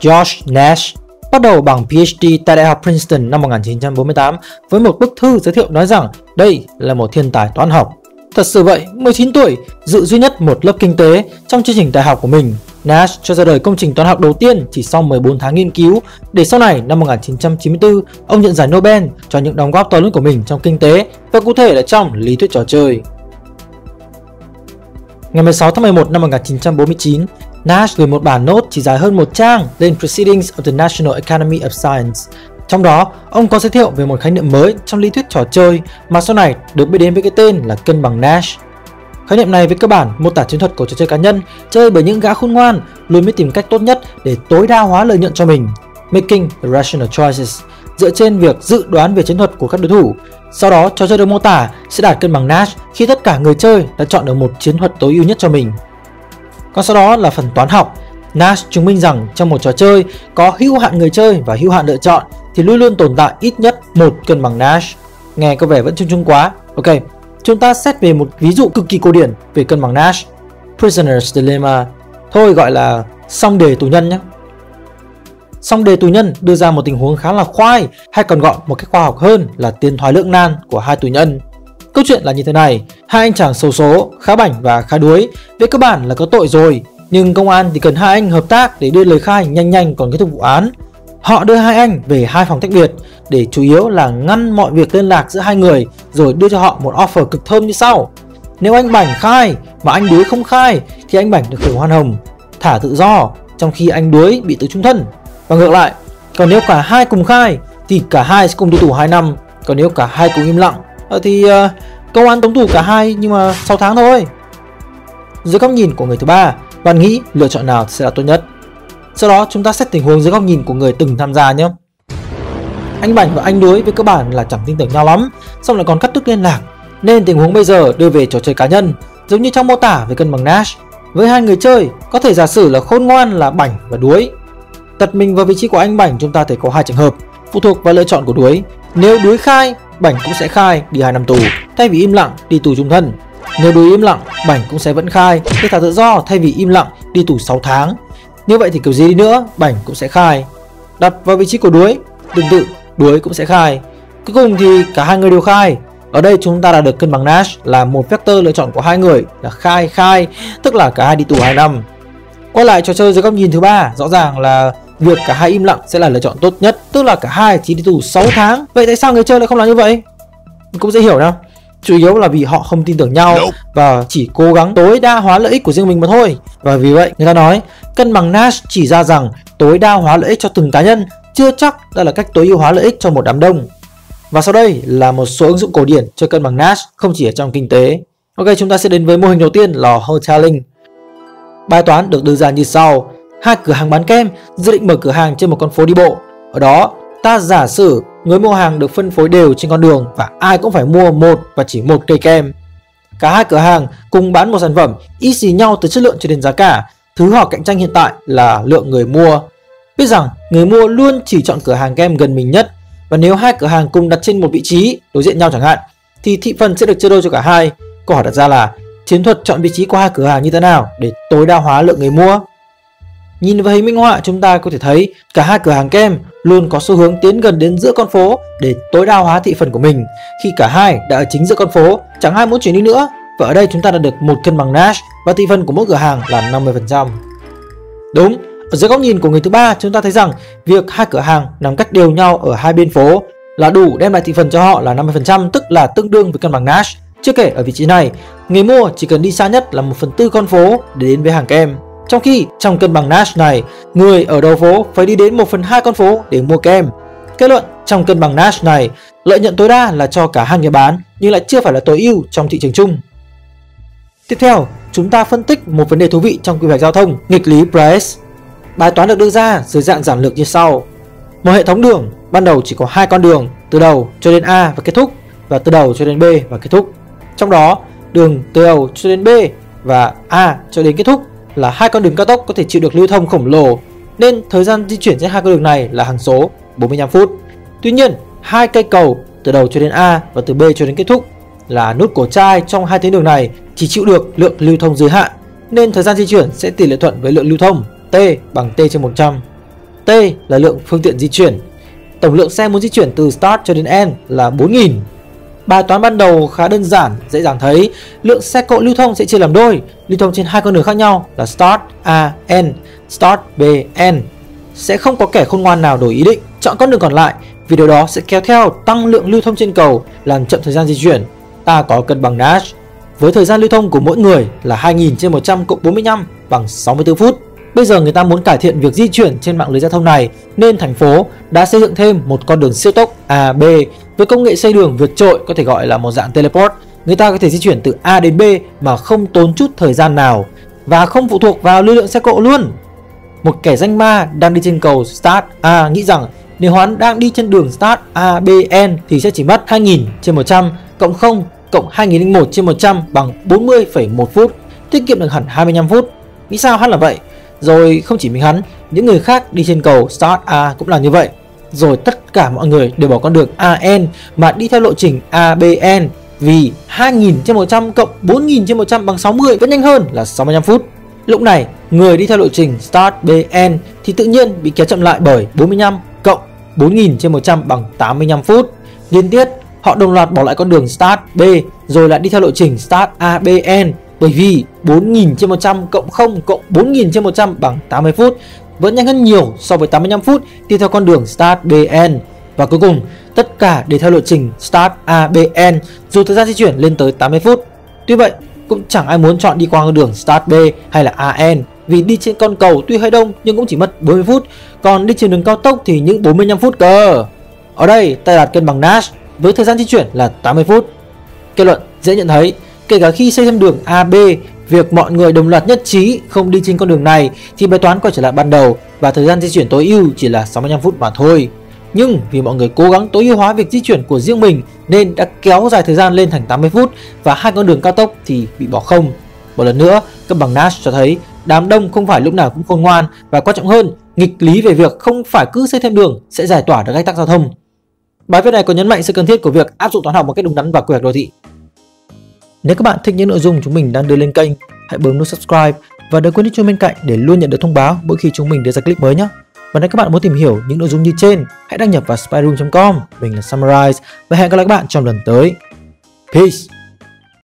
George Nash bắt đầu bằng PhD tại Đại học Princeton năm 1948 với một bức thư giới thiệu nói rằng đây là một thiên tài toán học. Thật sự vậy, 19 tuổi, dự duy nhất một lớp kinh tế trong chương trình đại học của mình. Nash cho ra đời công trình toán học đầu tiên chỉ sau 14 tháng nghiên cứu, để sau này năm 1994, ông nhận giải Nobel cho những đóng góp to lớn của mình trong kinh tế và cụ thể là trong lý thuyết trò chơi. Ngày 16 tháng 11 năm 1949, Nash gửi một bản nốt chỉ dài hơn một trang lên Proceedings of the National Academy of Science. Trong đó, ông có giới thiệu về một khái niệm mới trong lý thuyết trò chơi mà sau này được biết đến với cái tên là cân bằng Nash. Khái niệm này về cơ bản mô tả chiến thuật của trò chơi cá nhân chơi bởi những gã khôn ngoan luôn biết tìm cách tốt nhất để tối đa hóa lợi nhuận cho mình, making rational choices dựa trên việc dự đoán về chiến thuật của các đối thủ. Sau đó, trò chơi được mô tả sẽ đạt cân bằng Nash khi tất cả người chơi đã chọn được một chiến thuật tối ưu nhất cho mình. Còn sau đó là phần toán học. Nash chứng minh rằng trong một trò chơi có hữu hạn người chơi và hữu hạn lựa chọn thì luôn luôn tồn tại ít nhất một cân bằng Nash. Nghe có vẻ vẫn chung chung quá. Ok, chúng ta xét về một ví dụ cực kỳ cổ điển về cân bằng Nash. Prisoner's Dilemma. Thôi gọi là song đề tù nhân nhé. Song đề tù nhân đưa ra một tình huống khá là khoai hay còn gọi một cách khoa học hơn là tiền thoái lượng nan của hai tù nhân. Câu chuyện là như thế này, hai anh chàng xấu số, khá bảnh và khá đuối, về cơ bản là có tội rồi, nhưng công an thì cần hai anh hợp tác để đưa lời khai nhanh nhanh còn kết thúc vụ án. Họ đưa hai anh về hai phòng tách biệt để chủ yếu là ngăn mọi việc liên lạc giữa hai người rồi đưa cho họ một offer cực thơm như sau. Nếu anh Bảnh khai mà anh Đuối không khai thì anh Bảnh được hưởng hoan hồng, thả tự do trong khi anh Đuối bị tử trung thân. Và ngược lại, còn nếu cả hai cùng khai thì cả hai sẽ cùng đi tù 2 năm, còn nếu cả hai cùng im lặng ờ, thì uh, công an tống tù cả hai nhưng mà 6 tháng thôi. Dưới góc nhìn của người thứ ba, bạn nghĩ lựa chọn nào sẽ là tốt nhất? Sau đó chúng ta xét tình huống dưới góc nhìn của người từng tham gia nhé. Anh Bảnh và anh Đuối với cơ bản là chẳng tin tưởng nhau lắm, xong lại còn cắt đứt liên lạc. Nên tình huống bây giờ đưa về trò chơi cá nhân, giống như trong mô tả về cân bằng Nash. Với hai người chơi, có thể giả sử là khôn ngoan là Bảnh và Đuối. Đặt mình vào vị trí của anh Bảnh chúng ta thấy có hai trường hợp, phụ thuộc vào lựa chọn của Đuối. Nếu Đuối khai, Bảnh cũng sẽ khai đi 2 năm tù, thay vì im lặng đi tù trung thân. Nếu Đuối im lặng, Bảnh cũng sẽ vẫn khai, để thả tự do thay vì im lặng đi tù 6 tháng. Như vậy thì kiểu gì đi nữa, Bảnh cũng sẽ khai. Đặt vào vị trí của Đuối, tương tự, Đuối cũng sẽ khai. Cuối cùng thì cả hai người đều khai. Ở đây chúng ta đã được cân bằng Nash là một vector lựa chọn của hai người là khai khai, tức là cả hai đi tù 2 năm. Quay lại trò chơi dưới góc nhìn thứ ba, rõ ràng là việc cả hai im lặng sẽ là lựa chọn tốt nhất, tức là cả hai chỉ đi tù 6 tháng. Vậy tại sao người chơi lại không làm như vậy? Cũng dễ hiểu đâu. Chủ yếu là vì họ không tin tưởng nhau và chỉ cố gắng tối đa hóa lợi ích của riêng mình mà thôi. Và vì vậy người ta nói cân bằng Nash chỉ ra rằng tối đa hóa lợi ích cho từng cá nhân chưa chắc đây là cách tối ưu hóa lợi ích cho một đám đông. Và sau đây là một số ứng dụng cổ điển cho cân bằng Nash không chỉ ở trong kinh tế. Ok, chúng ta sẽ đến với mô hình đầu tiên là hoteling. Bài toán được đưa ra như sau. Hai cửa hàng bán kem dự định mở cửa hàng trên một con phố đi bộ. Ở đó, ta giả sử người mua hàng được phân phối đều trên con đường và ai cũng phải mua một và chỉ một cây kem. Cả hai cửa hàng cùng bán một sản phẩm y xì nhau từ chất lượng cho đến giá cả. Thứ họ cạnh tranh hiện tại là lượng người mua. Biết rằng người mua luôn chỉ chọn cửa hàng kem gần mình nhất và nếu hai cửa hàng cùng đặt trên một vị trí đối diện nhau chẳng hạn thì thị phần sẽ được chia đôi cho cả hai. Câu hỏi đặt ra là chiến thuật chọn vị trí của hai cửa hàng như thế nào để tối đa hóa lượng người mua? Nhìn vào hình minh họa chúng ta có thể thấy cả hai cửa hàng kem luôn có xu hướng tiến gần đến giữa con phố để tối đa hóa thị phần của mình. Khi cả hai đã ở chính giữa con phố, chẳng ai muốn chuyển đi nữa. Và ở đây chúng ta đã được một cân bằng Nash và thị phần của mỗi cửa hàng là 50%. Đúng, ở dưới góc nhìn của người thứ ba chúng ta thấy rằng việc hai cửa hàng nằm cách đều nhau ở hai bên phố là đủ đem lại thị phần cho họ là 50% tức là tương đương với cân bằng Nash. Chưa kể ở vị trí này, người mua chỉ cần đi xa nhất là 1 phần tư con phố để đến với hàng kem. Trong khi trong cân bằng Nash này, người ở đầu phố phải đi đến 1 phần 2 con phố để mua kem. Kết luận, trong cân bằng Nash này, lợi nhuận tối đa là cho cả hai người bán nhưng lại chưa phải là tối ưu trong thị trường chung. Tiếp theo, chúng ta phân tích một vấn đề thú vị trong quy hoạch giao thông, nghịch lý Price. Bài toán được đưa ra dưới dạng giản lược như sau. Một hệ thống đường ban đầu chỉ có hai con đường từ đầu cho đến A và kết thúc và từ đầu cho đến B và kết thúc. Trong đó, đường từ đầu cho đến B và A cho đến kết thúc là hai con đường cao tốc có thể chịu được lưu thông khổng lồ nên thời gian di chuyển trên hai con đường này là hàng số 45 phút. Tuy nhiên, hai cây cầu từ đầu cho đến A và từ B cho đến kết thúc là nút cổ chai trong hai tuyến đường này chỉ chịu được lượng lưu thông giới hạn nên thời gian di chuyển sẽ tỷ lệ thuận với lượng lưu thông T bằng T trên 100. T là lượng phương tiện di chuyển. Tổng lượng xe muốn di chuyển từ start cho đến end là 4.000. Bài toán ban đầu khá đơn giản, dễ dàng thấy lượng xe cộ lưu thông sẽ chia làm đôi, lưu thông trên hai con đường khác nhau là start A, N, start B, N. Sẽ không có kẻ khôn ngoan nào đổi ý định chọn con đường còn lại vì điều đó sẽ kéo theo tăng lượng lưu thông trên cầu làm chậm thời gian di chuyển. Ta có cân bằng Nash với thời gian lưu thông của mỗi người là 2000 trên 100 cộng 45 bằng 64 phút. Bây giờ người ta muốn cải thiện việc di chuyển trên mạng lưới giao thông này nên thành phố đã xây dựng thêm một con đường siêu tốc AB với công nghệ xây đường vượt trội có thể gọi là một dạng teleport. Người ta có thể di chuyển từ A đến B mà không tốn chút thời gian nào và không phụ thuộc vào lưu lượng xe cộ luôn. Một kẻ danh ma đang đi trên cầu Start A nghĩ rằng nếu hắn đang đi trên đường Start ABN thì sẽ chỉ mất 2000 trên 100 cộng 0 cộng 2001 trên 100 bằng 40,1 phút, tiết kiệm được hẳn 25 phút. Nghĩ sao hắn là vậy? Rồi không chỉ mình hắn, những người khác đi trên cầu Start A cũng là như vậy. Rồi tất cả mọi người đều bỏ con đường AN mà đi theo lộ trình ABN vì 2000 trên 100 cộng 4000 trên 100 bằng 60 vẫn nhanh hơn là 65 phút. Lúc này, người đi theo lộ trình Start BN thì tự nhiên bị kéo chậm lại bởi 45 cộng 4000 trên 100 bằng 85 phút. Liên tiếp, họ đồng loạt bỏ lại con đường Start B rồi lại đi theo lộ trình Start ABN bởi vì 4000 trên 100 cộng 0 cộng 4000 trên 100 bằng 80 phút vẫn nhanh hơn nhiều so với 85 phút đi theo con đường Start BN. Và cuối cùng, tất cả đều theo lộ trình Start ABN dù thời gian di chuyển lên tới 80 phút. Tuy vậy, cũng chẳng ai muốn chọn đi qua con đường Start B hay là AN vì đi trên con cầu tuy hơi đông nhưng cũng chỉ mất 40 phút, còn đi trên đường cao tốc thì những 45 phút cơ. Ở đây ta đạt cân bằng Nash với thời gian di chuyển là 80 phút. Kết luận dễ nhận thấy, kể cả khi xây thêm đường AB, việc mọi người đồng loạt nhất trí không đi trên con đường này thì bài toán quay trở lại ban đầu và thời gian di chuyển tối ưu chỉ là 65 phút mà thôi. Nhưng vì mọi người cố gắng tối ưu hóa việc di chuyển của riêng mình nên đã kéo dài thời gian lên thành 80 phút và hai con đường cao tốc thì bị bỏ không. Một lần nữa, cân bằng Nash cho thấy đám đông không phải lúc nào cũng khôn ngoan và quan trọng hơn, nghịch lý về việc không phải cứ xây thêm đường sẽ giải tỏa được ách tắc giao thông. Bài viết này còn nhấn mạnh sự cần thiết của việc áp dụng toán học một cách đúng đắn và quy hoạch đô thị. Nếu các bạn thích những nội dung chúng mình đang đưa lên kênh, hãy bấm nút subscribe và đừng quên nút chuông bên cạnh để luôn nhận được thông báo mỗi khi chúng mình đưa ra clip mới nhé. Và nếu các bạn muốn tìm hiểu những nội dung như trên, hãy đăng nhập vào spyroom.com. Mình là Summarize và hẹn gặp lại các bạn trong lần tới. Peace!